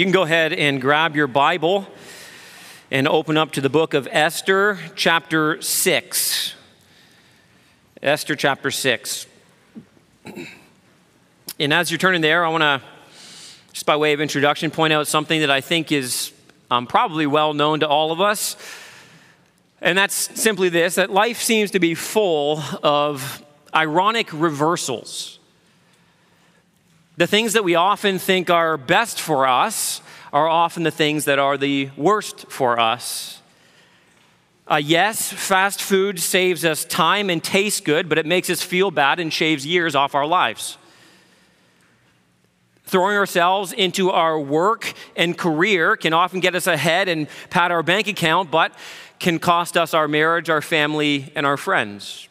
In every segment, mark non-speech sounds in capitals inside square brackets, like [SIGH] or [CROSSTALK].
You can go ahead and grab your Bible and open up to the book of Esther, chapter 6. Esther, chapter 6. And as you're turning there, I want to, just by way of introduction, point out something that I think is um, probably well known to all of us. And that's simply this that life seems to be full of ironic reversals. The things that we often think are best for us are often the things that are the worst for us. Uh, yes, fast food saves us time and tastes good, but it makes us feel bad and shaves years off our lives. Throwing ourselves into our work and career can often get us ahead and pad our bank account, but can cost us our marriage, our family, and our friends.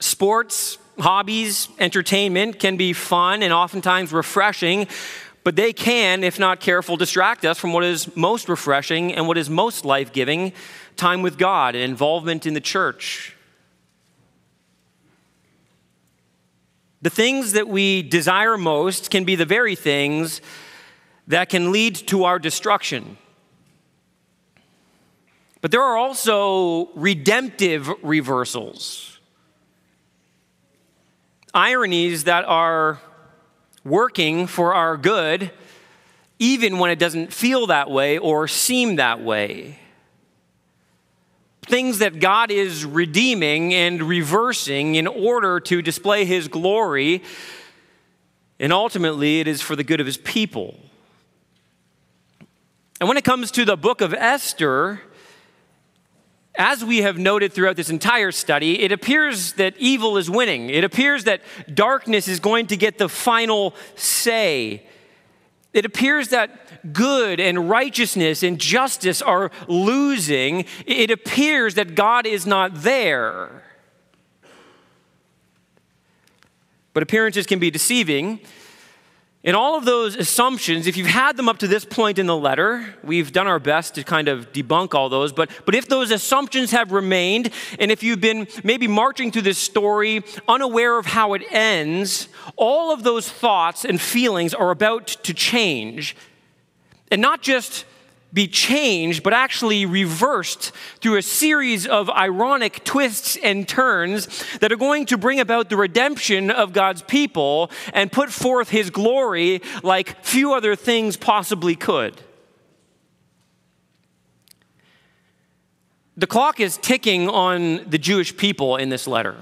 Sports, hobbies, entertainment can be fun and oftentimes refreshing, but they can, if not careful, distract us from what is most refreshing and what is most life giving time with God and involvement in the church. The things that we desire most can be the very things that can lead to our destruction. But there are also redemptive reversals, ironies that are working for our good, even when it doesn't feel that way or seem that way. Things that God is redeeming and reversing in order to display His glory, and ultimately it is for the good of His people. And when it comes to the book of Esther, as we have noted throughout this entire study, it appears that evil is winning. It appears that darkness is going to get the final say. It appears that good and righteousness and justice are losing. It appears that God is not there. But appearances can be deceiving. In all of those assumptions, if you've had them up to this point in the letter, we've done our best to kind of debunk all those, but, but if those assumptions have remained, and if you've been maybe marching through this story unaware of how it ends, all of those thoughts and feelings are about to change. And not just be changed, but actually reversed through a series of ironic twists and turns that are going to bring about the redemption of God's people and put forth his glory like few other things possibly could. The clock is ticking on the Jewish people in this letter.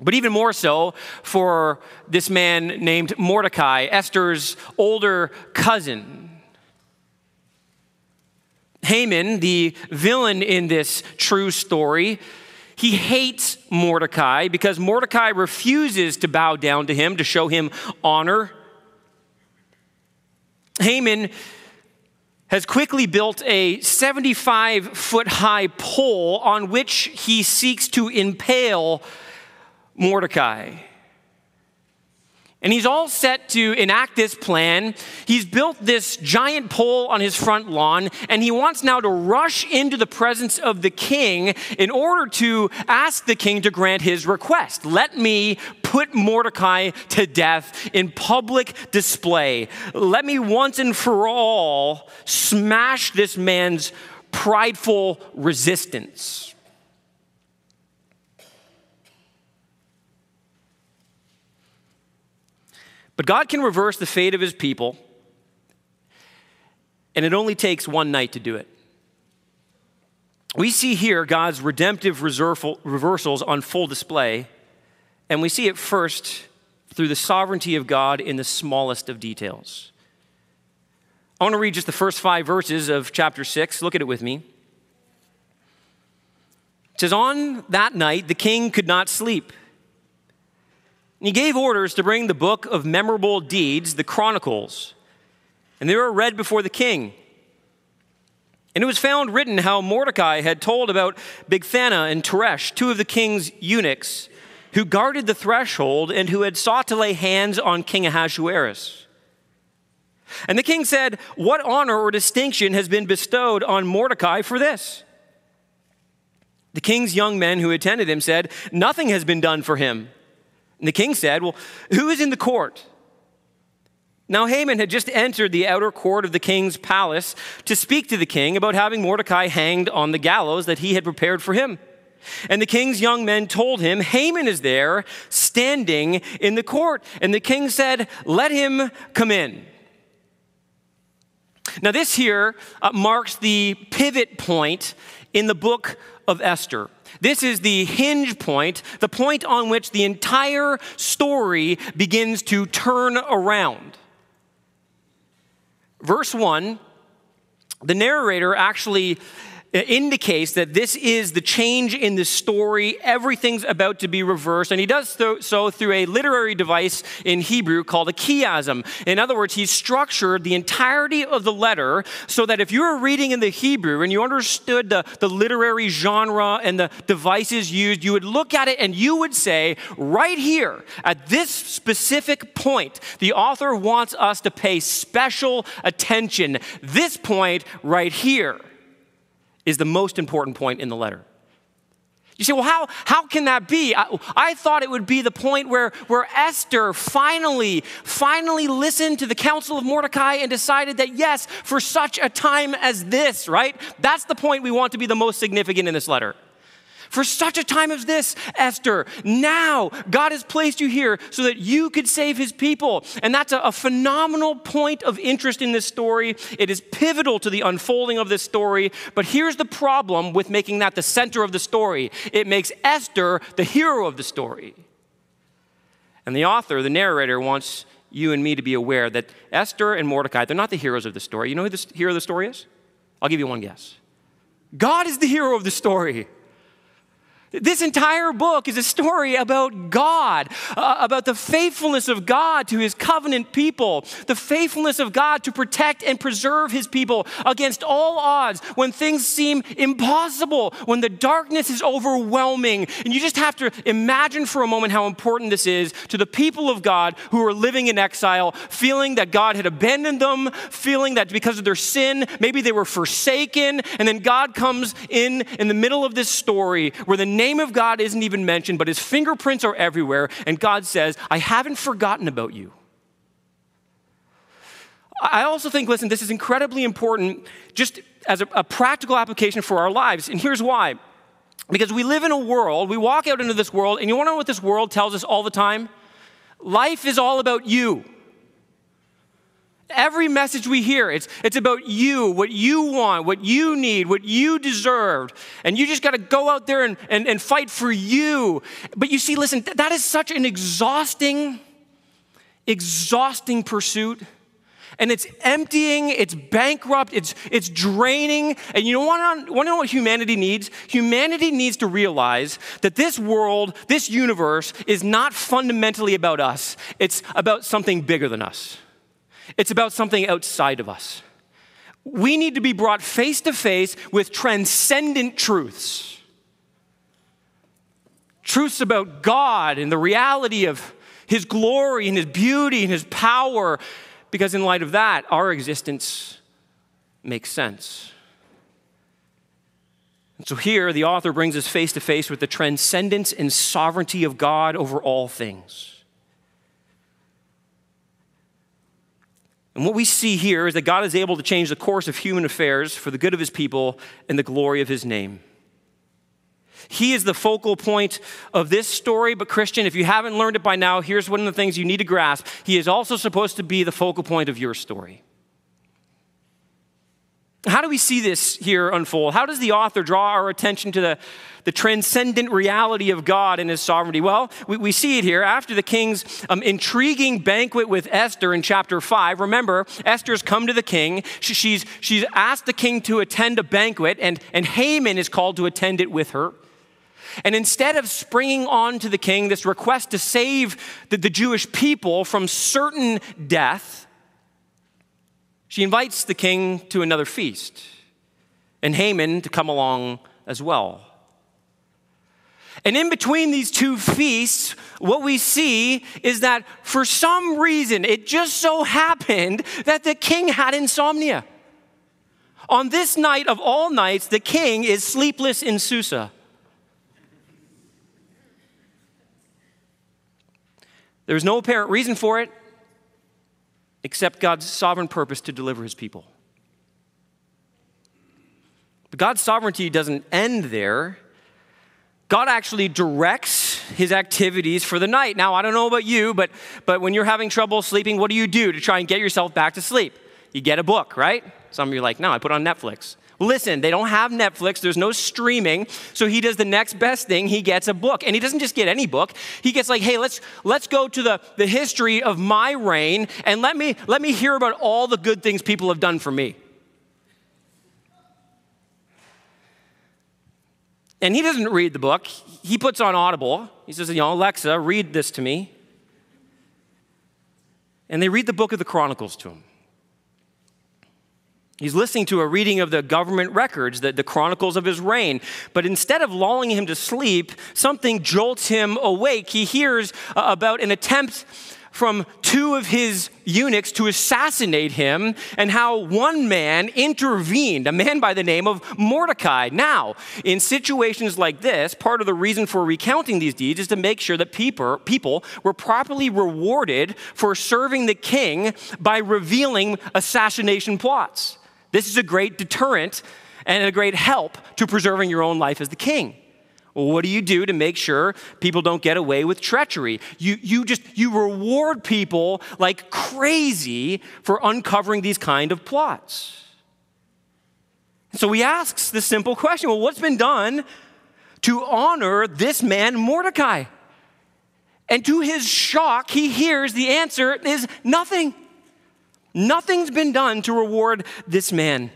But even more so for this man named Mordecai, Esther's older cousin Haman, the villain in this true story, he hates Mordecai because Mordecai refuses to bow down to him to show him honor. Haman has quickly built a 75 foot high pole on which he seeks to impale Mordecai. And he's all set to enact this plan. He's built this giant pole on his front lawn, and he wants now to rush into the presence of the king in order to ask the king to grant his request. Let me put Mordecai to death in public display. Let me once and for all smash this man's prideful resistance. But God can reverse the fate of his people, and it only takes one night to do it. We see here God's redemptive reversals on full display, and we see it first through the sovereignty of God in the smallest of details. I want to read just the first five verses of chapter 6. Look at it with me. It says, On that night, the king could not sleep. And he gave orders to bring the book of memorable deeds, the Chronicles, and they were read before the king. And it was found written how Mordecai had told about Bigthana and Teresh, two of the king's eunuchs, who guarded the threshold and who had sought to lay hands on King Ahasuerus. And the king said, What honor or distinction has been bestowed on Mordecai for this? The king's young men who attended him said, Nothing has been done for him. And the king said, Well, who is in the court? Now, Haman had just entered the outer court of the king's palace to speak to the king about having Mordecai hanged on the gallows that he had prepared for him. And the king's young men told him, Haman is there standing in the court. And the king said, Let him come in. Now, this here uh, marks the pivot point in the book of Esther. This is the hinge point, the point on which the entire story begins to turn around. Verse 1, the narrator actually indicates that this is the change in the story. Everything's about to be reversed. And he does so through a literary device in Hebrew called a chiasm. In other words, he structured the entirety of the letter so that if you were reading in the Hebrew and you understood the, the literary genre and the devices used, you would look at it and you would say, right here, at this specific point, the author wants us to pay special attention. This point right here is the most important point in the letter. You say, well, how, how can that be? I, I, thought it would be the point where, where Esther finally, finally listened to the counsel of Mordecai and decided that, yes, for such a time as this, right? That's the point we want to be the most significant in this letter. For such a time as this, Esther, now God has placed you here so that you could save his people. And that's a, a phenomenal point of interest in this story. It is pivotal to the unfolding of this story. But here's the problem with making that the center of the story it makes Esther the hero of the story. And the author, the narrator, wants you and me to be aware that Esther and Mordecai, they're not the heroes of the story. You know who the hero of the story is? I'll give you one guess. God is the hero of the story. This entire book is a story about God, uh, about the faithfulness of God to his covenant people, the faithfulness of God to protect and preserve his people against all odds when things seem impossible, when the darkness is overwhelming. And you just have to imagine for a moment how important this is to the people of God who are living in exile, feeling that God had abandoned them, feeling that because of their sin, maybe they were forsaken. And then God comes in in the middle of this story where the name of God isn't even mentioned, but his fingerprints are everywhere. And God says, I haven't forgotten about you. I also think, listen, this is incredibly important just as a, a practical application for our lives. And here's why. Because we live in a world, we walk out into this world, and you want to know what this world tells us all the time? Life is all about you. Every message we hear, it's, it's about you, what you want, what you need, what you deserve. And you just got to go out there and, and, and fight for you. But you see, listen, that is such an exhausting, exhausting pursuit. And it's emptying, it's bankrupt, it's, it's draining. And you want um, want to know what humanity needs? Humanity needs to realize that this world, this universe, is not fundamentally about us, it's about something bigger than us. It's about something outside of us. We need to be brought face to face with transcendent truths. Truths about God and the reality of His glory and His beauty and His power, because in light of that, our existence makes sense. And so here, the author brings us face to face with the transcendence and sovereignty of God over all things. And what we see here is that God is able to change the course of human affairs for the good of his people and the glory of his name. He is the focal point of this story, but Christian, if you haven't learned it by now, here's one of the things you need to grasp. He is also supposed to be the focal point of your story. How do we see this here unfold? How does the author draw our attention to the, the transcendent reality of God and his sovereignty? Well, we, we see it here after the king's um, intriguing banquet with Esther in chapter 5. Remember, Esther's come to the king. She, she's, she's asked the king to attend a banquet, and, and Haman is called to attend it with her. And instead of springing on to the king this request to save the, the Jewish people from certain death, she invites the king to another feast and Haman to come along as well. And in between these two feasts, what we see is that for some reason, it just so happened that the king had insomnia. On this night of all nights, the king is sleepless in Susa. There's no apparent reason for it. Except God's sovereign purpose to deliver his people. But God's sovereignty doesn't end there. God actually directs his activities for the night. Now, I don't know about you, but, but when you're having trouble sleeping, what do you do to try and get yourself back to sleep? You get a book, right? Some of you are like, no, I put on Netflix. Listen, they don't have Netflix, there's no streaming, so he does the next best thing, he gets a book. And he doesn't just get any book. He gets like, "Hey, let's let's go to the, the history of my reign and let me let me hear about all the good things people have done for me." And he doesn't read the book. He puts on Audible. He says, you know, Alexa, read this to me. And they read the book of the Chronicles to him. He's listening to a reading of the government records, the, the chronicles of his reign. But instead of lulling him to sleep, something jolts him awake. He hears uh, about an attempt from two of his eunuchs to assassinate him, and how one man intervened, a man by the name of Mordecai. Now, in situations like this, part of the reason for recounting these deeds is to make sure that people, people were properly rewarded for serving the king by revealing assassination plots. This is a great deterrent and a great help to preserving your own life as the king. Well, what do you do to make sure people don't get away with treachery? You, you just you reward people like crazy for uncovering these kind of plots. So he asks this simple question well, what's been done to honor this man, Mordecai? And to his shock, he hears the answer is nothing. Nothing's been done to reward this man.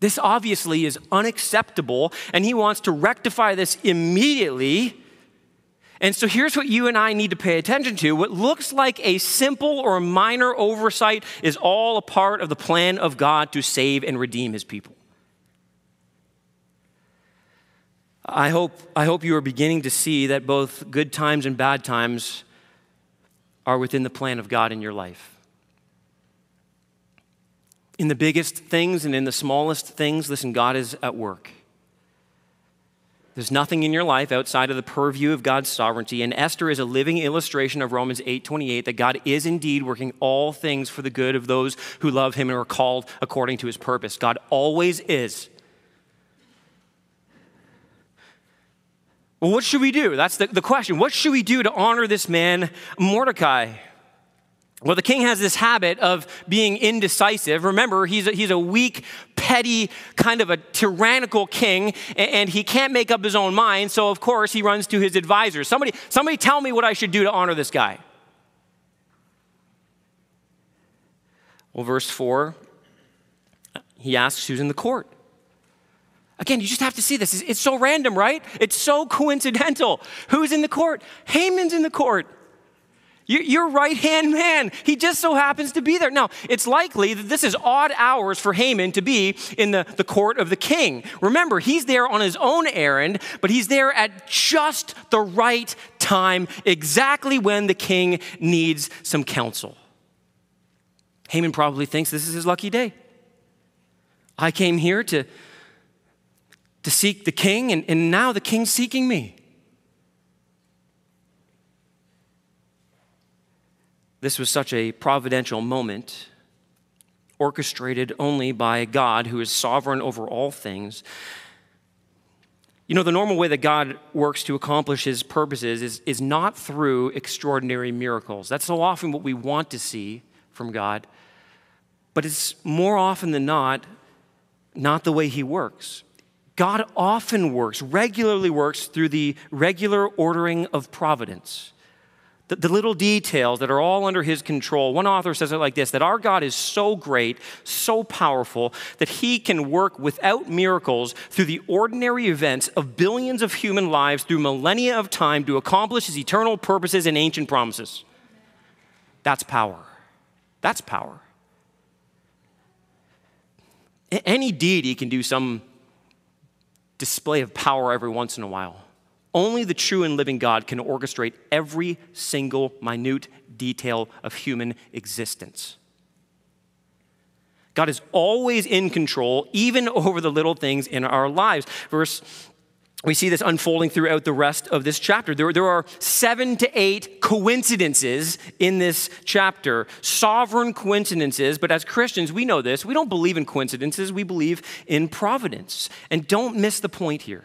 This obviously is unacceptable, and he wants to rectify this immediately. And so here's what you and I need to pay attention to. What looks like a simple or minor oversight is all a part of the plan of God to save and redeem his people. I hope, I hope you are beginning to see that both good times and bad times are within the plan of God in your life in the biggest things and in the smallest things, listen, God is at work. There's nothing in your life outside of the purview of God's sovereignty, and Esther is a living illustration of Romans 8:28 that God is indeed working all things for the good of those who love him and are called according to his purpose. God always is. Well, what should we do? That's the, the question. What should we do to honor this man, Mordecai? Well, the king has this habit of being indecisive. Remember, he's a, he's a weak, petty, kind of a tyrannical king, and, and he can't make up his own mind. So, of course, he runs to his advisors. Somebody, somebody tell me what I should do to honor this guy. Well, verse 4, he asks who's in the court. Again, you just have to see this. It's so random, right? It's so coincidental. Who's in the court? Haman's in the court your right hand man. He just so happens to be there. Now, it's likely that this is odd hours for Haman to be in the, the court of the king. Remember, he's there on his own errand, but he's there at just the right time, exactly when the king needs some counsel. Haman probably thinks this is his lucky day. I came here to, to seek the king, and, and now the king's seeking me. This was such a providential moment, orchestrated only by God who is sovereign over all things. You know, the normal way that God works to accomplish his purposes is, is not through extraordinary miracles. That's so often what we want to see from God, but it's more often than not not the way he works. God often works, regularly works through the regular ordering of providence the, the, little details that are all under his control. One author says it like this that our God is so great, so powerful, that he can work without miracles through the ordinary events of billions of human lives through millennia of time to accomplish his eternal purposes and ancient promises. That's power. That's power. Any deity can do some display of power every once in a while. Only the true and living God can orchestrate every single minute detail of human existence. God is always in control, even [LAUGHS] over the little things in our lives. Verse we see this unfolding throughout the rest of this chapter. There, there are seven to eight coincidences in this chapter, sovereign coincidences. But as Christians, we know this. We don't believe in coincidences, we believe in providence. And don't miss the point here.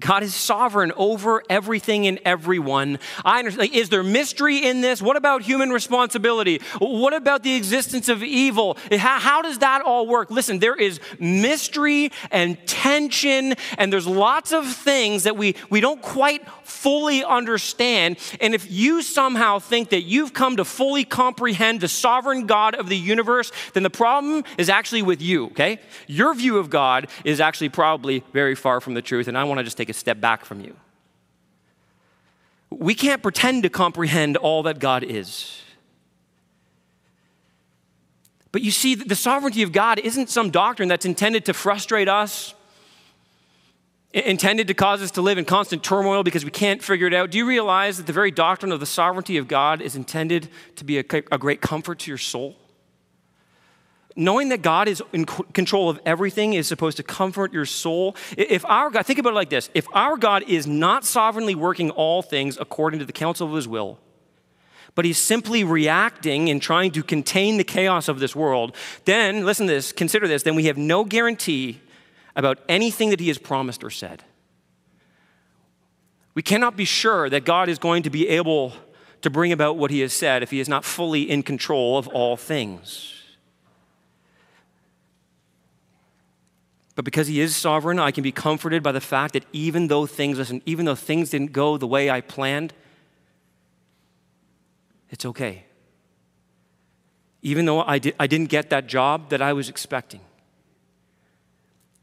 God is sovereign over everything and everyone. I understand. Is there mystery in this? What about human responsibility? What about the existence of evil? How, how, does that all work? Listen, there is mystery and tension, and there's lots of things that we, we don't quite fully understand. And if you somehow think that you've come to fully comprehend the sovereign God of the universe, then the problem is actually with you, okay? Your view of God is actually probably very far from the truth, and I want to just take a step back from you. We can't pretend to comprehend all that God is. But you see, the sovereignty of God isn't some doctrine that's intended to frustrate us, intended to cause us to live in constant turmoil because we can't figure it out. Do you realize that the very doctrine of the sovereignty of God is intended to be a, a great comfort to your soul? Knowing that God is in control of everything is supposed to comfort your soul. If our God, think about it like this if our God is not sovereignly working all things according to the counsel of his will, but he's simply reacting and trying to contain the chaos of this world, then, listen to this, consider this, then we have no guarantee about anything that he has promised or said. We cannot be sure that God is going to be able to bring about what he has said if he is not fully in control of all things. But because he is sovereign, I can be comforted by the fact that even though things, listen, even though things didn't go the way I planned, it's okay. Even though I, I didn't get that job that I was expecting,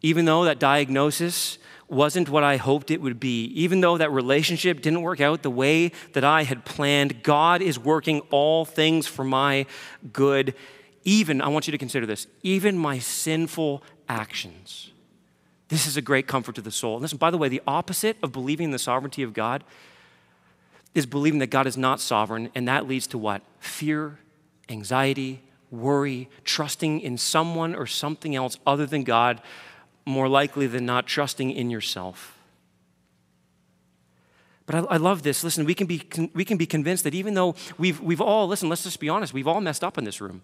even though that diagnosis wasn't what I hoped it would be, even though that relationship didn't work out the way that I had planned, God is working all things for my good. Even, I want you to consider this, even my sinful actions. This is a great comfort to the soul. And listen, by the way, the opposite of believing in the sovereignty of God is believing that God is not sovereign, and that leads to what? Fear, anxiety, worry, trusting in someone or something else other than God, more likely than not trusting in yourself. But I, I, love this. Listen, we can, be, we can be convinced that even though we've, we've all, listen, let's just be honest, we've all messed up in this room.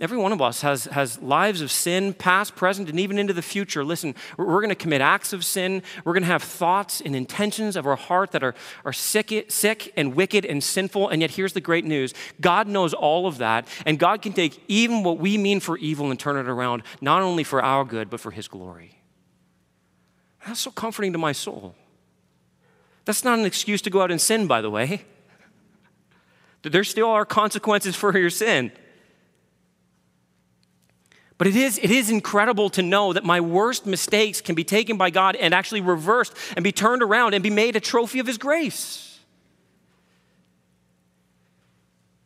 Every one of us has, has lives of sin, past, present, and even into the future. Listen, we're, going to commit acts of sin. We're going to have thoughts and intentions of our heart that are, are sick, sick and wicked and sinful. And yet, here's the great news God knows all of that. And God can take even what we mean for evil and turn it around, not only for our good, but for His glory. That's so comforting to my soul. That's not an excuse to go out and sin, by the way. [LAUGHS] There still are consequences for your sin. But it is, it is incredible to know that my worst mistakes can be taken by God and actually reversed and be turned around and be made a trophy of His grace.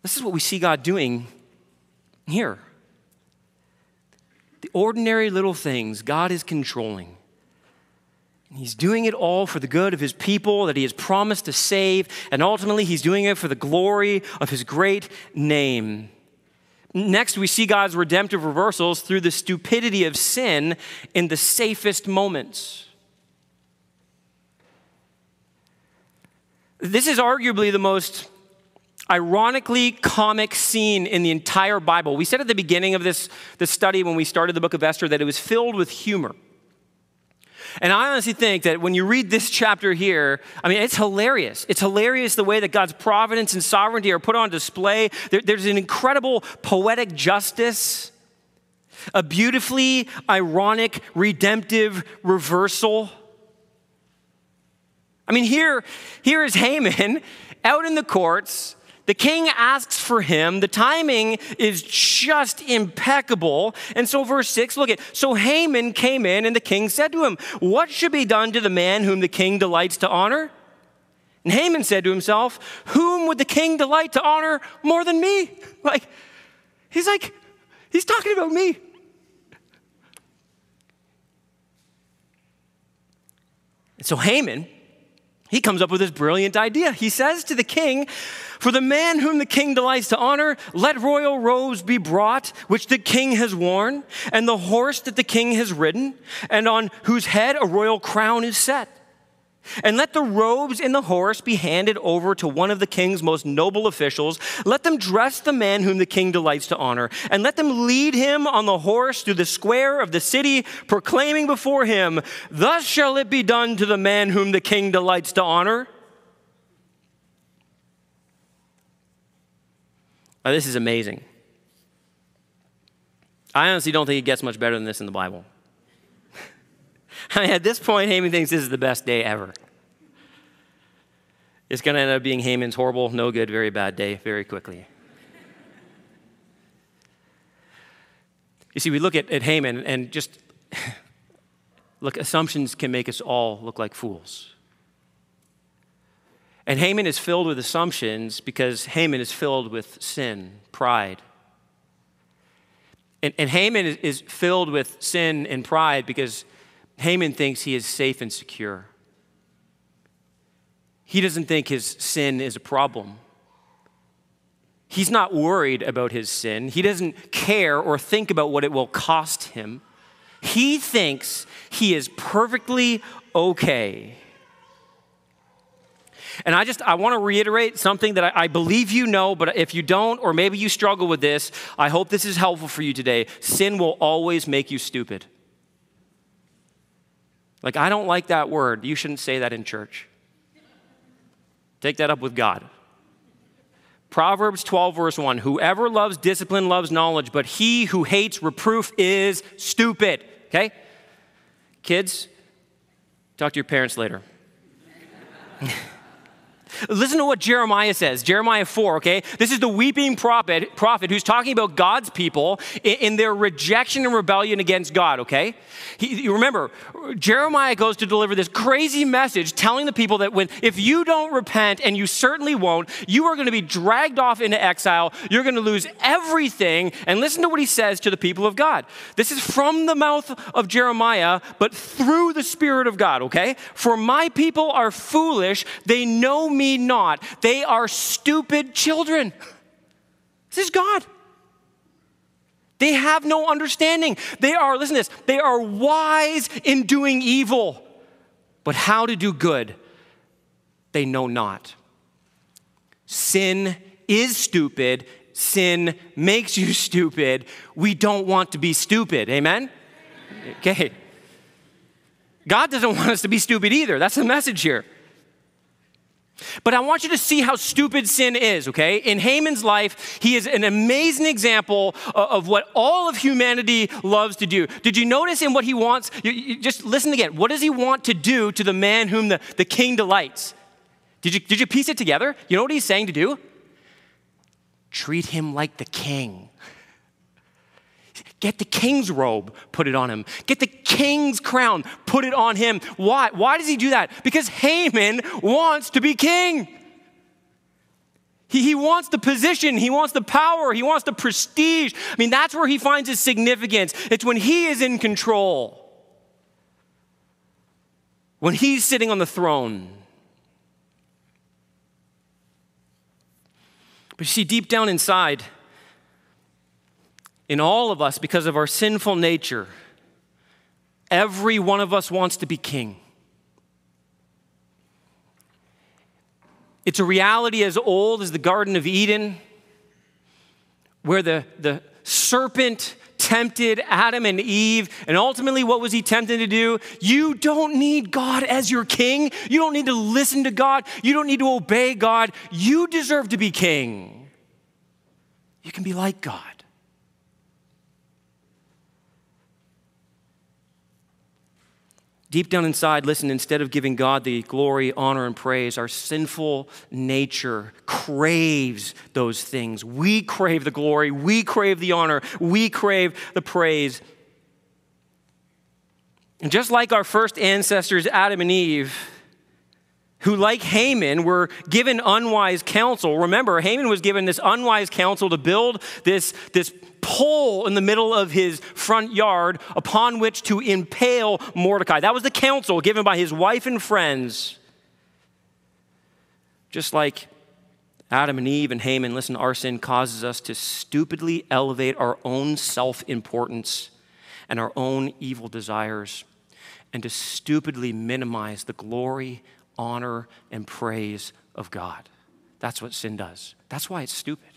This is what we see God doing here. The ordinary little things God is controlling. And he's doing it all for the good of his people that he has promised to save, and ultimately, he's doing it for the glory of his great name. Next, we see God's redemptive reversals through the stupidity of sin in the safest moments. This is arguably the most ironically comic scene in the entire Bible. We said at the beginning of this, this study when we started the book of Esther that it was filled with humor. And I honestly think that when you read this chapter here, I mean, it's hilarious. It's hilarious the way that God's providence and sovereignty are put on display. There, there's an incredible poetic justice, a beautifully ironic, redemptive reversal. I mean, here, here is Haman [LAUGHS] out in the courts the king asks for him. The timing is just impeccable. And so, verse 6, look at so Haman came in, and the king said to him, What should be done to the man whom the king delights to honor? And Haman said to himself, Whom would the king delight to honor more than me? [LAUGHS] Like, he's like, he's talking about me. And so Haman, he comes up with this brilliant idea. He says to the king, For the man whom the king delights to honor, let royal robes be brought, which the king has worn, and the horse that the king has ridden, and on whose head a royal crown is set. And let the robes and the horse be handed over to one of the king's most noble officials. Let them dress the man whom the king delights to honor. And let them lead him on the horse through the square of the city, proclaiming before him, Thus shall it be done to the man whom the king delights to honor. Oh, this is amazing. I honestly don't think it gets much better than this in the Bible. [LAUGHS] I mean, at this point, Haman thinks this is the best day ever. It's going to end up being Haman's horrible, no good, very bad day very quickly. you see, we look at, at Haman and just [LAUGHS] look, assumptions can make us all look like fools. And Haman is filled with assumptions because Haman is filled with sin, pride. And, and Haman is, is filled with sin and pride because Haman thinks he is safe and secure. He doesn't think his sin is a problem. He's not worried about his sin. He doesn't care or think about what it will cost him. He thinks he is perfectly okay. And I just, I want to reiterate something that I, I, believe you know, but if you don't, or maybe you struggle with this, I hope this is helpful for you today. Sin will always make you stupid. Like, I don't like that word. You shouldn't say that in church. Take that up with God. Proverbs 12, verse 1 Whoever loves discipline loves knowledge, but he who hates reproof is stupid. Okay? Kids, talk to your parents later. [LAUGHS] Listen to what Jeremiah says. Jeremiah 4, okay? This is the weeping prophet, prophet who's talking about God's people in, in their rejection and rebellion against God, okay? He, remember, Jeremiah goes to deliver this crazy message telling the people that when if you don't repent, and you certainly won't, you are going to be dragged off into exile. You're going to lose everything. And listen to what he says to the people of God. This is from the mouth of Jeremiah, but through the Spirit of God, okay? For my people are foolish. They know me me not. They are stupid children. This is God. They have no understanding. They are, listen to this, they are wise in doing evil, but how to do good, they know not. Sin is stupid. Sin makes you [LAUGHS] stupid. We don't want to be stupid. Amen? Okay. God doesn't want us to be stupid either. That's the message here. But I want you to see how stupid sin is, okay? In Haman's life, he is an amazing example of what all of humanity loves to do. Did you notice in what he wants? You, you, just listen again. What does he want to do to the man whom the, the king delights? Did you, did you piece it together? You know what he's saying to do? Treat him like the king. Get the king's robe, put it on him. Get the king's crown, put it on him. Why? Why does he do that? Because Haman wants to be king. He, he wants the position, he wants the power, he wants the prestige. I mean, that's where he finds his significance. It's when he is in control, when he's sitting on the throne. But you see, deep down inside, in all of us, because of our sinful nature, every one of us wants to be king. It's a reality as old as the Garden of Eden, where the, the serpent tempted Adam and Eve. And ultimately, what was he tempted to do? You don't need God as your king. You don't need to listen to God. You don't need to obey God. You deserve to be king. You can be like God. Deep down inside, listen, instead of giving God the glory, honor, and praise, our sinful nature craves those things. We crave the glory, we crave the honor, we crave the praise. And just like our first ancestors, Adam and Eve, who, like Haman, were given unwise counsel. Remember, Haman was given this unwise counsel to build this, this pole in the middle of his front yard upon which to impale Mordecai. That was the counsel given by his wife and friends. Just like Adam and Eve and Haman, listen, our sin causes us to stupidly elevate our own self importance and our own evil desires. and to stupidly minimize the glory, honor, and praise of God. That's what sin does. That's why it's stupid.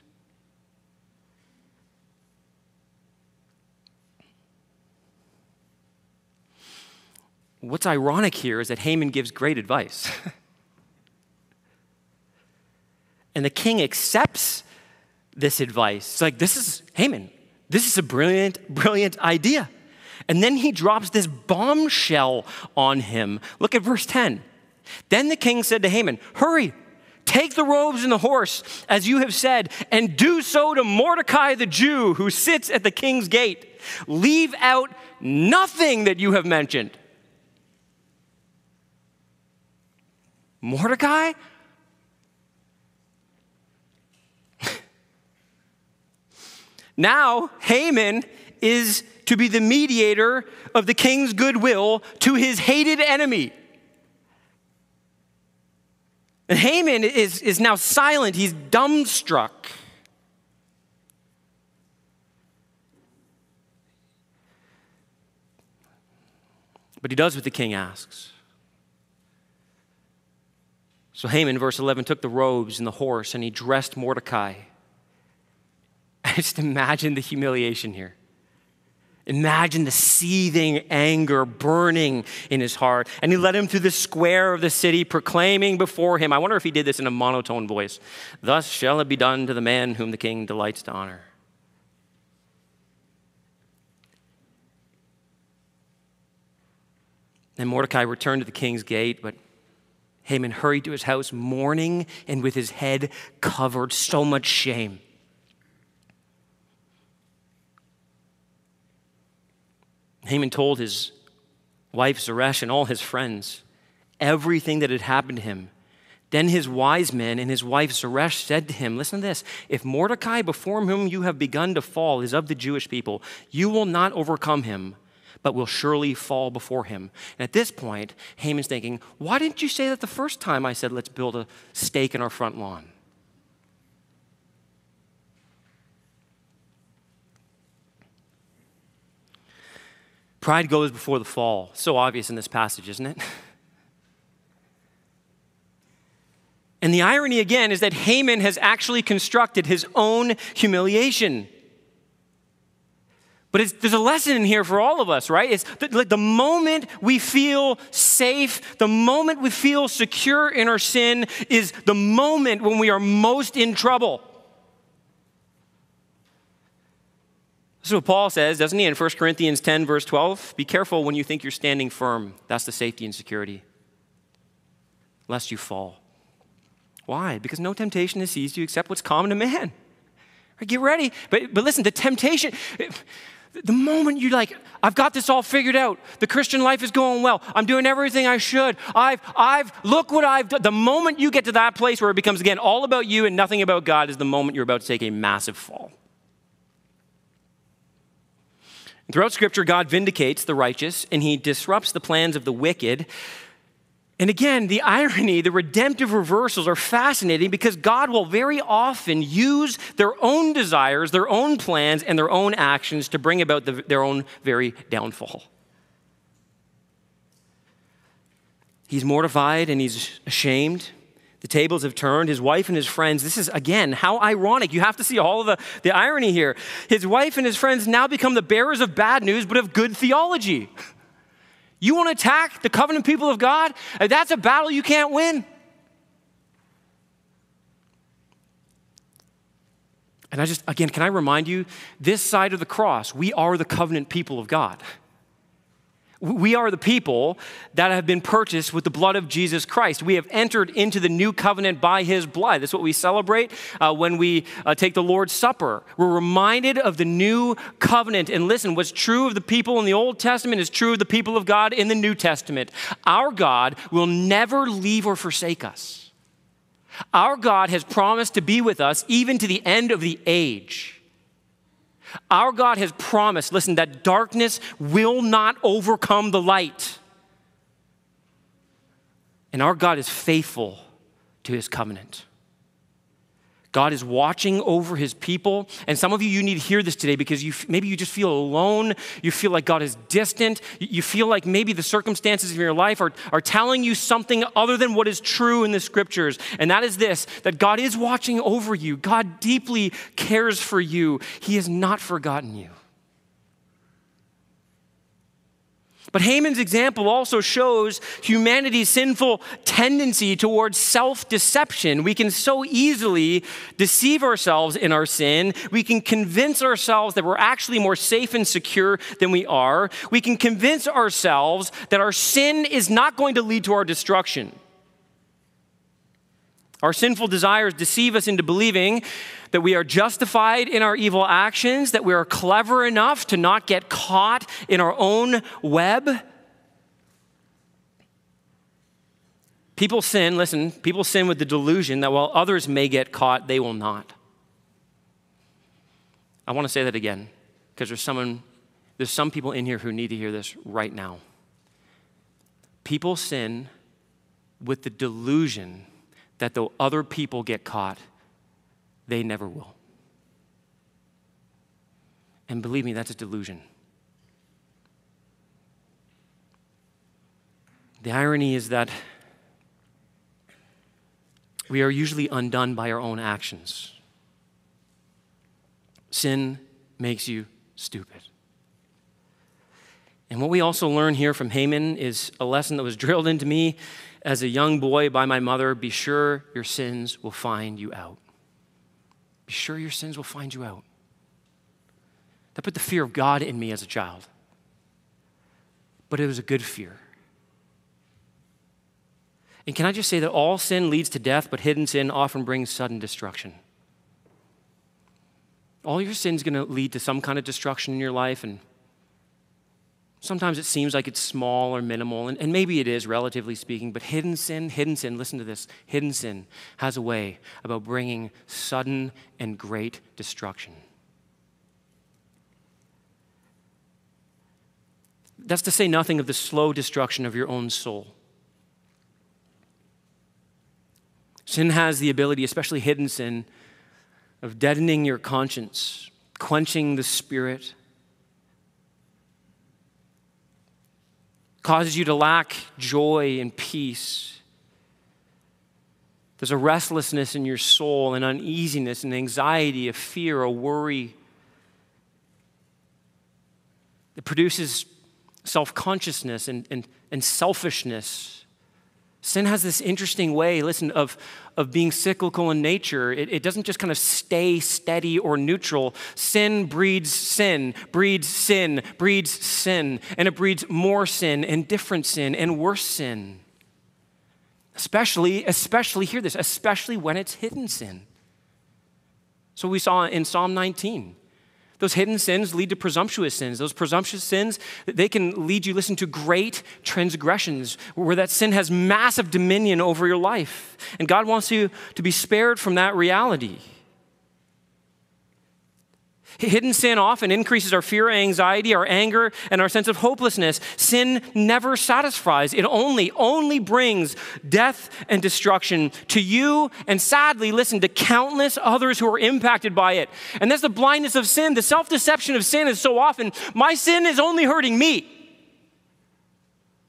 What's ironic here is that Haman gives great advice. [LAUGHS] and the king accepts this advice. It's like, this is, Haman, this is a brilliant, brilliant idea. And then he drops this bombshell on him. Look at verse 10. Then the king said to Haman, Hurry, take the robes and the horse, as you have said, and do so to Mordecai the Jew who sits at the king's gate. Leave out nothing that you have mentioned. Mordecai? now, Haman is to be the mediator of the king's goodwill to his hated enemy. And Haman is, is now silent, he's dumbstruck. But he does what the king asks. So Haman, verse 11, took the robes and the horse and he dressed Mordecai. [LAUGHS] Just imagine the humiliation here. Imagine the seething anger burning in his heart. And he led him through the square of the city, proclaiming before him. I wonder if he did this in a monotone voice Thus shall it be done to the man whom the king delights to honor. Then Mordecai returned to the king's gate, but Haman hurried to his house, mourning and with his head covered, so much shame. Haman told his wife Zeresh and all his friends everything that had happened to him. Then his wise men and his wife Zeresh said to him, Listen to this if Mordecai, before whom you have begun to fall, is of the Jewish people, you will not overcome him but will surely fall before him. And at this point, Haman's thinking, Why didn't you say that the first time I said, Let's build a stake in our front lawn? Pride goes before the fall. So obvious in this passage, isn't it? [LAUGHS] And the irony again is that Haman has actually constructed his own humiliation. But there's a lesson in here for all of us, right? It's the, like the moment we feel safe, the moment we feel secure in our sin is the moment when we are most in trouble. This is what Paul says, doesn't he, in 1 Corinthians 10, verse 12? Be careful when you think you're standing firm. That's the safety and security, lest you fall. Why? Because no temptation has seized you except what's common to man. Get ready. But, but listen, the temptation. The moment you like, I've got this all figured out. The Christian life is going well. I'm doing everything I should. I've, I've, look what I've done. The moment you get to that place where it becomes again all about you and nothing about God is the moment you're about to take a massive fall. Throughout Scripture, God vindicates the righteous and he disrupts the plans of the wicked and again, the irony, the redemptive reversals are fascinating because God will very often use their own desires, their own plans, and their own actions to bring about the, their own very downfall. He's mortified and he's ashamed. The tables have turned. His wife and his friends, this is again how ironic. You have to see all of the, the irony here. His wife and his friends now become the bearers of bad news, but of good theology. [LAUGHS] You want to attack the covenant people of God? That's a battle you can't win. And I just, again, can I remind you, this side of the cross, we are the covenant people of God. We are the people that have been purchased with the blood of Jesus Christ. We have entered into the new covenant by his blood. That's what we celebrate uh, when we uh, take the Lord's Supper. We're reminded of the new covenant. And listen, what's true of the people in the Old Testament is true of the people of God in the New Testament. Our God will never leave or forsake us. Our God has promised to be with us even to the end of the age. Our God has promised, listen, that darkness will not overcome the light. And our God is faithful to his covenant. God is watching over his people. And some of you, you need to hear this today because you, maybe you just feel alone. You feel like God is distant. You feel like maybe the circumstances of your life are, are telling you something other than what is true in the scriptures. And that is this that God is watching over you. God deeply cares for you. He has not forgotten you. But Haman's example also shows humanity's sinful tendency towards self deception. We can so easily deceive ourselves in our sin. We can convince ourselves that we're actually more safe and secure than we are. We can convince ourselves that our sin is not going to lead to our destruction. Our sinful desires deceive us into believing that we are justified in our evil actions, that we are clever enough to not get caught in our own web. People sin, listen, people sin with the delusion that while others may get caught, they will not. I want to say that again because there's someone there's some people in here who need to hear this right now. People sin with the delusion that though other people get caught, they never will. And believe me, that's a delusion. The irony is that we are usually undone by our own actions. Sin makes you stupid. And what we also learn here from Haman is a lesson that was [LAUGHS] drilled into me as a young boy by my mother be sure your sins will find you out. Be sure your sins will find you out. That put the fear of God in me as a child. But it was a good fear. And can I just say that all sin leads to death, but hidden sin often brings sudden destruction? All your sin's going to lead to some kind of destruction in your life, and Sometimes it seems like it's small or minimal, and, and, maybe it is, relatively speaking, but hidden sin, hidden sin, listen to this hidden sin has a way about bringing sudden and great destruction. That's to say nothing of the slow destruction of your own soul. Sin has the ability, especially hidden sin, of deadening your conscience, quenching the spirit causes you to lack joy and peace. There's a restlessness in your soul, an uneasiness, an anxiety, a fear, a worry. It produces self consciousness and, and, and selfishness. Sin has this interesting way, listen, of, of being cyclical in nature. It, it, doesn't just kind of stay steady or neutral. Sin breeds sin, breeds sin, breeds sin, and it breeds more sin and different sin and worse sin. Especially, especially, hear this, especially when it's hidden sin. So we saw in Psalm 19. Those hidden sins lead to presumptuous sins. Those presumptuous sins, they can lead you, listen, to great transgressions where that sin has massive dominion over your life. And God wants you to be spared from that reality. Hidden sin often increases our fear, anxiety, our anger, and our sense of hopelessness. Sin never satisfies. It only, only brings death and destruction to you and sadly, listen, to countless others who are impacted by it. And that's the blindness of sin. The self deception of sin is so often, my sin is only hurting me.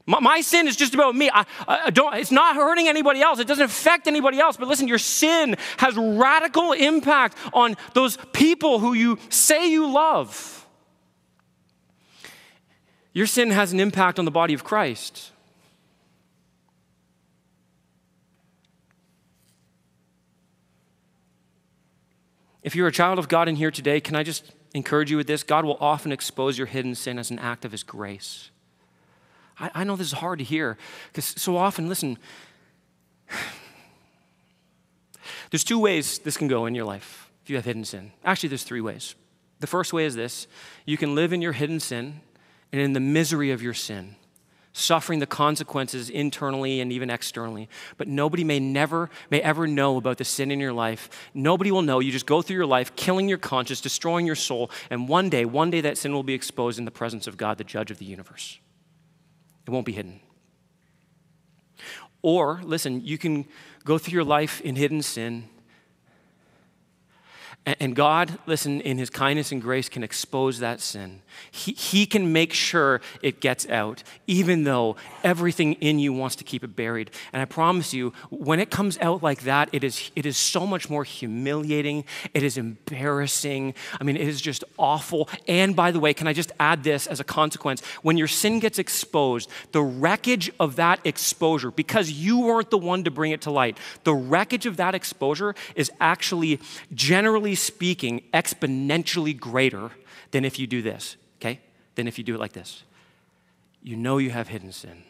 My, my sin is just about me. I, I don't, it's not hurting anybody else. It doesn't affect anybody else. But listen, your sin has radical impact on those people who you say you love. Your sin has an impact on the body of Christ. If you're a child of God in here today, can I just encourage you with this? God will often expose your hidden sin as an act of His grace. I, I know this is hard to hear because so often, listen, there's two ways this can go in your life if you have hidden sin. Actually, there's three ways. The first way is this you can live in your hidden sin and in the misery of your sin, suffering the consequences internally and even externally. But nobody may never, may ever know about the sin in your life. Nobody will know. You just go through your life killing your conscience, destroying your soul, and one day, one day that sin will be exposed in the presence of God, the judge of the universe. It won't be hidden. Or, listen, you can go through your life in hidden sin And God, listen, in his kindness and grace, can expose that sin. He, he can make sure it gets out, even though everything in you wants to keep it buried. And I promise you, when it comes out like that, it is, it is so much more humiliating. It is embarrassing. I mean, it is just awful. And by the way, can I just add this as a consequence? When your sin gets exposed, the wreckage of that exposure, because you weren't the one to bring it to light, the wreckage of that exposure is actually generally speaking, exponentially greater than if you do this, okay? Than if you do it like this. You know you have hidden sin,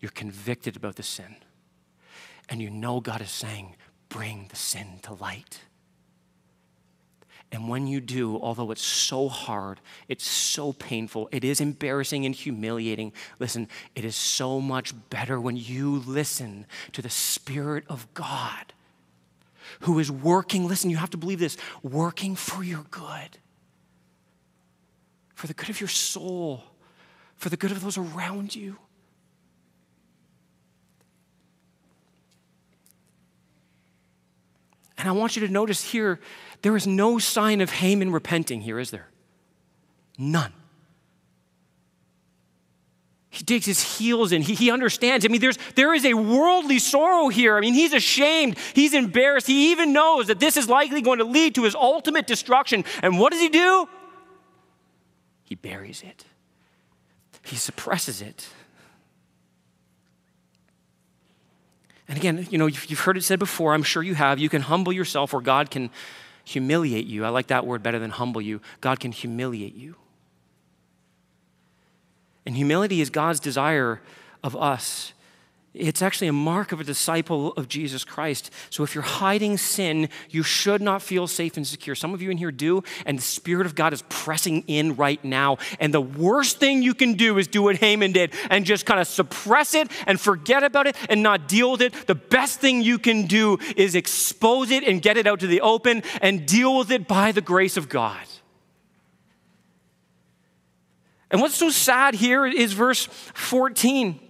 you're convicted about the sin, and you know God is saying, bring the sin to light. And when you do, although it's so hard, it's so painful, it is embarrassing and humiliating, listen, it is so much better when you listen to the Spirit of God who is working, listen, you have to believe this, working for your good, for the good of your soul, for the good of those around you. And I want you to notice here, there is no sign of Haman repenting here, is there? None. He digs his heels in. He, he understands. I mean, there's, there is a worldly sorrow here. I mean, he's ashamed. He's embarrassed. He even knows that this is likely going to lead to his ultimate destruction. And what does he do? He buries it, he suppresses it. And again, you know, you've heard it said before, I'm sure you have. You can humble yourself, or God can humiliate you. I like that word better than humble you. God can humiliate you. And humility is God's desire of us. It's actually a mark of a disciple of Jesus Christ. So if you're hiding sin, you should not feel safe and secure. Some of you in here do, and the Spirit of God is pressing in right now. And the worst thing you can do is do what Haman did and just kind of suppress it and forget about it and not deal with it. The best thing you can do is expose it and get it out to the open and deal with it by the grace of God. And what's so sad here is verse 14.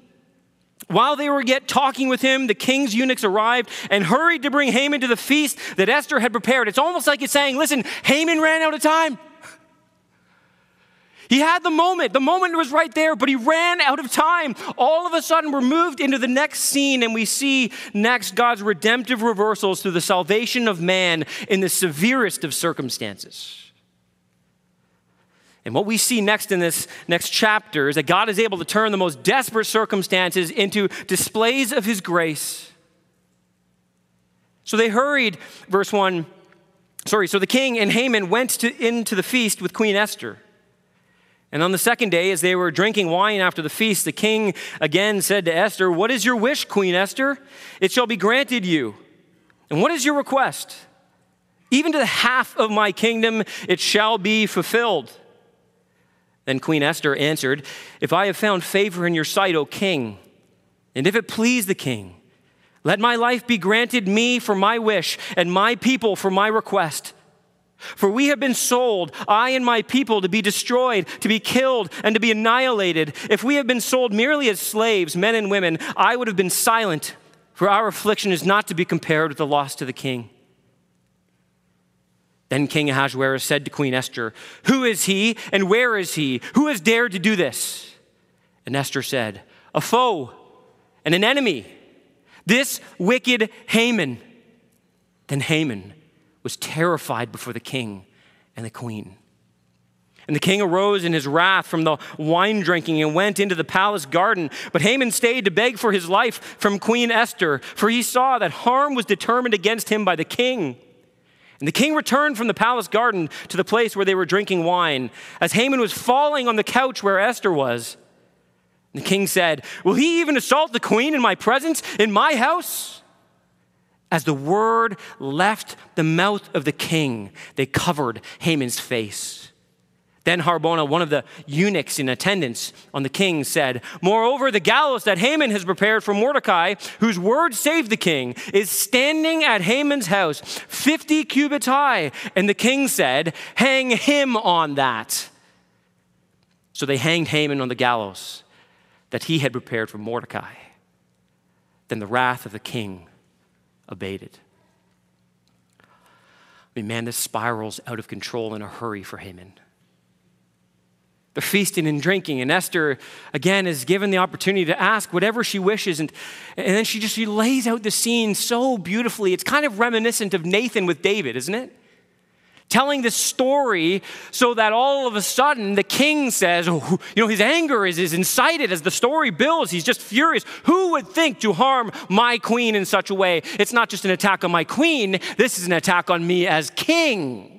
While they were yet talking with him, the king's eunuchs arrived and hurried to bring Haman to the feast that Esther had prepared. It's almost like it's saying, listen, Haman ran out of time. He had the moment. The moment was right there, but he ran out of time. All of a sudden, we're moved into the next scene, and we see next God's redemptive reversals through the salvation of man in the severest of circumstances. And what we see next in this next chapter is that God is able to turn the most desperate circumstances into displays of his grace. So they hurried, verse 1. Sorry, so the king and Haman went to, into the feast with Queen Esther. And on the second day, as they were drinking wine after the feast, the king again said to Esther, What is your wish, Queen Esther? It shall be granted you. And what is your request? Even to the half of my kingdom it shall be fulfilled. Then Queen Esther answered, If I have found favor in your sight, O king, and if it please the king, let my life be granted me for my wish, and my people for my request. For we have been sold, I and my people, to be destroyed, to be killed, and to be annihilated. If we have been sold merely as slaves, men and women, I would have been silent, for our affliction is not to be compared with the loss to the king. Then King Ahasuerus said to Queen Esther, Who is he and where is he? Who has dared to do this? And Esther said, A foe and an enemy, this wicked Haman. Then Haman was terrified before the king and the queen. And the king arose in his wrath from the wine drinking and went into the palace garden. But Haman stayed to beg for his life from Queen Esther, for he saw that harm was determined against him by the king. And the king returned from the palace garden to the place where they were drinking wine, as Haman was falling on the couch where Esther was. The king said, Will he even assault the queen in my presence, in my house? As the word left the mouth of the king, they covered Haman's face. Then Harbona, one of the eunuchs in attendance on the king, said, Moreover, the gallows that Haman has prepared for Mordecai, whose word saved the king, is standing at Haman's house, 50 cubits high. And the king said, Hang him on that. So they hanged Haman on the gallows that he had prepared for Mordecai. Then the wrath of the king abated. I mean, man, this spirals out of control in a hurry for Haman. They're feasting and drinking, and Esther, again, is given the opportunity to ask whatever she wishes. And, and then she just she lays out the scene so beautifully. It's kind of reminiscent of Nathan with David, isn't it? telling this story so that all of a sudden the king says, oh, you know, his anger is, is incited as the story builds. He's just furious. Who would think to harm my queen in such a way? It's not just an attack on my queen, this is an attack on me as king.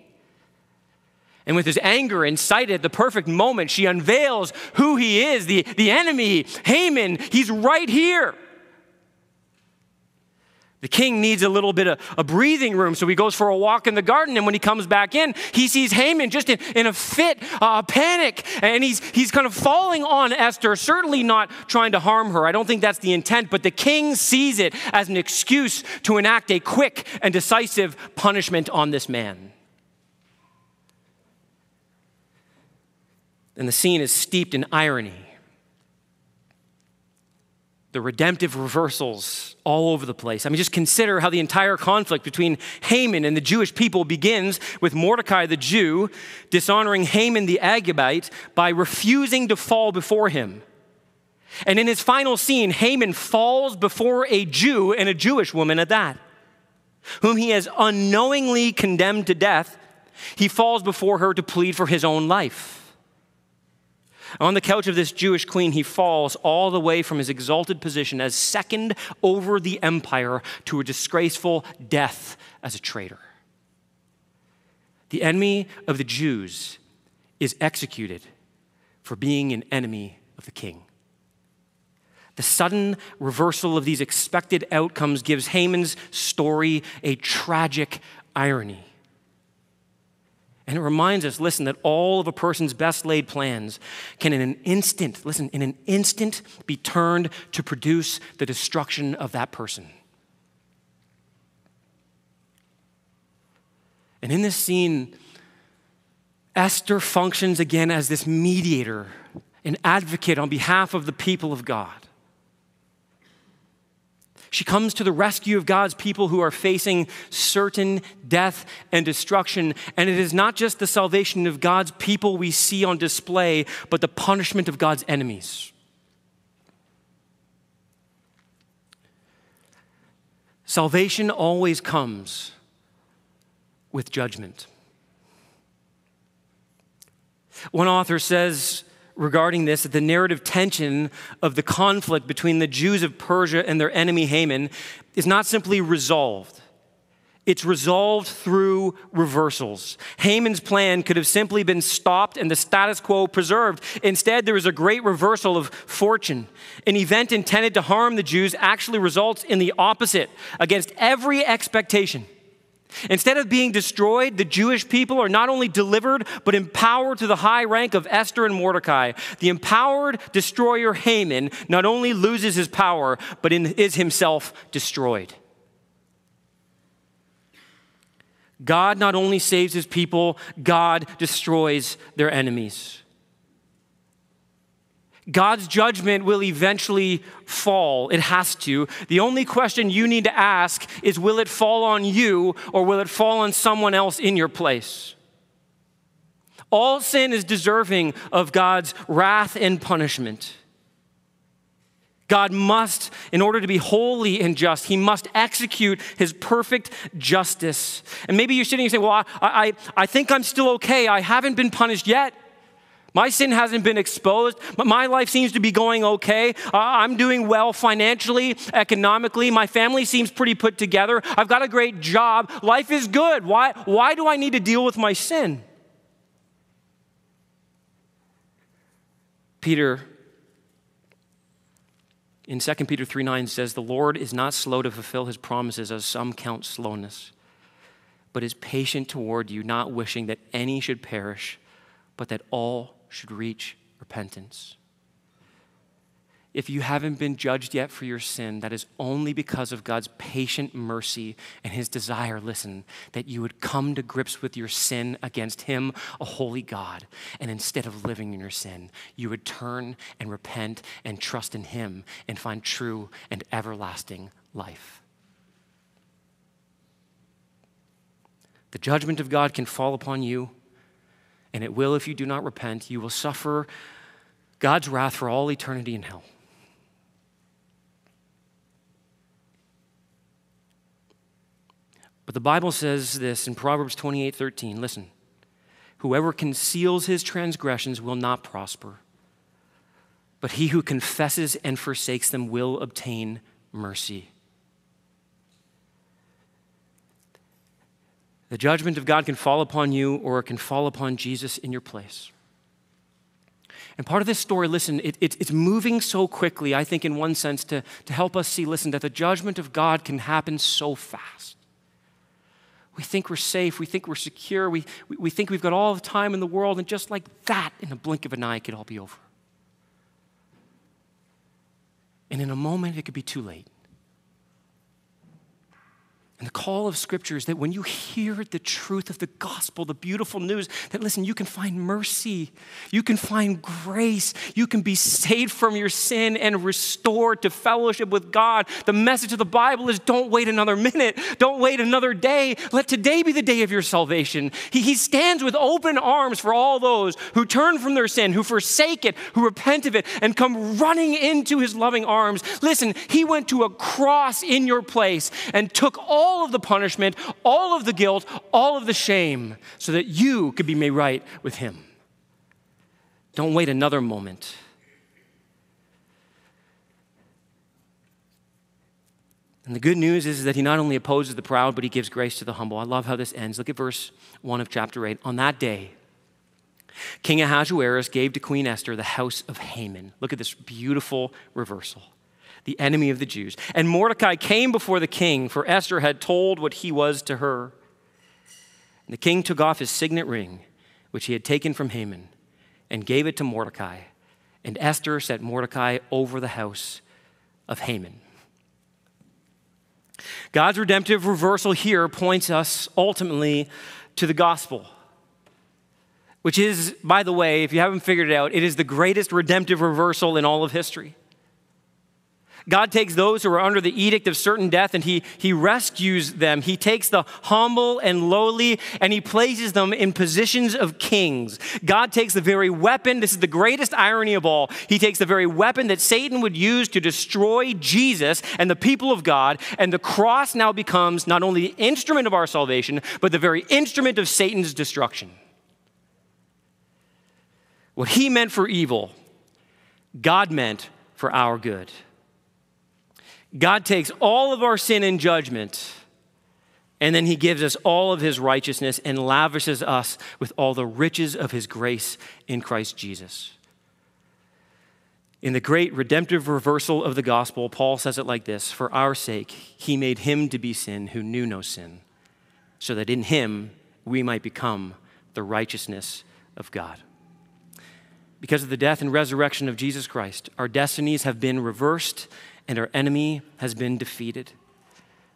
And with his anger incited, the perfect moment, she unveils who he is the, the enemy, Haman. He's right here. The king needs a little bit of a breathing room, so he goes for a walk in the garden. And when he comes back in, he sees Haman just in, in a fit, uh, panic, and he's, he's kind of falling on Esther, certainly not trying to harm her. I don't think that's the intent, but the king sees it as an excuse to enact a quick and decisive punishment on this man. And the scene is steeped in irony the redemptive reversals all over the place. I mean, just consider how the entire conflict between Haman and the Jewish people begins with Mordecai the Jew dishonoring Haman the Agagite by refusing to fall before him. And in his final scene, Haman falls before a Jew and a Jewish woman at that, whom he has unknowingly condemned to death. He falls before her to plead for his own life. On the couch of this Jewish queen, he falls all the way from his exalted position as second over the empire to a disgraceful death as a traitor. The enemy of the Jews is executed for being an enemy of the king. The sudden reversal of these expected outcomes gives Haman's story a tragic irony. And it reminds us, listen, that all of a person's best laid plans can in an instant, listen, in an instant be turned to produce the destruction of that person. And in this scene, Esther functions again as this mediator, an advocate on behalf of the people of God. She comes to the rescue of God's people who are facing certain death and destruction. And it is not just the salvation of God's people we see on display, but the punishment of God's enemies. Salvation always comes with judgment. One author says, regarding this that the narrative tension of the conflict between the Jews of Persia and their enemy Haman is not simply resolved. It's resolved through reversals. Haman's plan could have simply been stopped and the status quo preserved. Instead, there is a great reversal of fortune. An event intended to harm the Jews actually results in the opposite, against every expectation. Instead of being destroyed, the Jewish people are not only delivered, but empowered to the high rank of Esther and Mordecai. The empowered destroyer Haman not only loses his power, but is himself destroyed. God not only saves his people, God destroys their enemies. God's judgment will eventually fall. It has to. The only question you need to ask is will it fall on you or will it fall on someone else in your place? All sin is deserving of God's wrath and punishment. God must, in order to be holy and just, he must execute his perfect justice. And maybe you're sitting and saying, Well, I, I, I think I'm still okay. I haven't been punished yet. My sin hasn't been exposed, my life seems to be going okay. Uh, I'm doing well financially, economically. My family seems pretty put together. I've got a great job. Life is good. Why, why do I need to deal with my sin? Peter in 2 Peter 3 9 says, The Lord is not slow to fulfill his promises, as some count slowness, but is patient toward you, not wishing that any should perish, but that all should reach repentance. If you haven't been judged yet for your sin, that is only because of God's patient mercy and his desire, listen, that you would come to grips with your sin against him, a holy God. And instead of living in your sin, you would turn and repent and trust in him and find true and everlasting life. The judgment of God can fall upon you, and it will if you do not repent. You will suffer God's wrath for all eternity in hell. But the Bible says this in Proverbs 28 13. Listen, whoever conceals his transgressions will not prosper, but he who confesses and forsakes them will obtain mercy. The judgment of God can fall upon you or it can fall upon Jesus in your place. And part of this story, listen, it, it, it's moving so quickly, I think, in one sense, to, to help us see, listen, that the judgment of God can happen so fast. We think we're safe, we think we're secure, we, we, think we've got all the time in the world, and just like that, in a blink of an eye, it could all be over. And in a moment, it could be too late. And the call of Scripture is that when you hear the truth of the gospel, the beautiful news, that listen, you can find mercy, you can find grace, you can be saved from your sin and restored to fellowship with God. The message of the Bible is don't wait another minute, don't wait another day. Let today be the day of your salvation. He, he stands with open arms for all those who turn from their sin, who forsake it, who repent of it, and come running into his loving arms. Listen, he went to a cross in your place and took all all of the punishment, all of the guilt, all of the shame, so that you could be made right with Him. Don't wait another moment. And the good news is that he not only opposes the proud, but he gives grace to the humble. I love how this ends. Look at verse 1 of chapter 8. On that day, King Ahasuerus gave to Queen Esther the house of Haman. Look at this beautiful reversal the enemy of the Jews. And Mordecai came before the king, for Esther had told what he was to her. And the king took off his signet ring, which he had taken from Haman, and gave it to Mordecai. And Esther set Mordecai over the house of Haman. God's redemptive reversal here points us ultimately to the gospel, which is, by the way, if you haven't figured it out, it is the greatest redemptive reversal in all of history. God takes those who are under the edict of certain death and he, he rescues them. He takes the humble and lowly and he places them in positions of kings. God takes the very weapon, this is the greatest irony of all. He takes the very weapon that Satan would use to destroy Jesus and the people of God, and the cross now becomes not only the instrument of our salvation, but the very instrument of Satan's destruction. What he meant for evil, God meant for our good. God takes all of our sin and judgment, and then he gives us all of his righteousness and lavishes us with all the riches of his grace in Christ Jesus. In the great redemptive reversal of the gospel, Paul says it like this For our sake, he made him to be sin who knew no sin, so that in him we might become the righteousness of God. Because of the death and resurrection of Jesus Christ, our destinies have been reversed and our enemy has been defeated.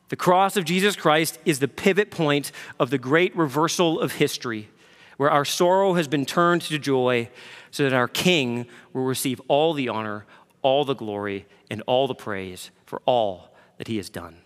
The cross of Jesus Christ is the pivot point of the great reversal of history, where our sorrow has been turned to joy, so that our King will receive all the honor, all the glory, and all the praise for all that he has done.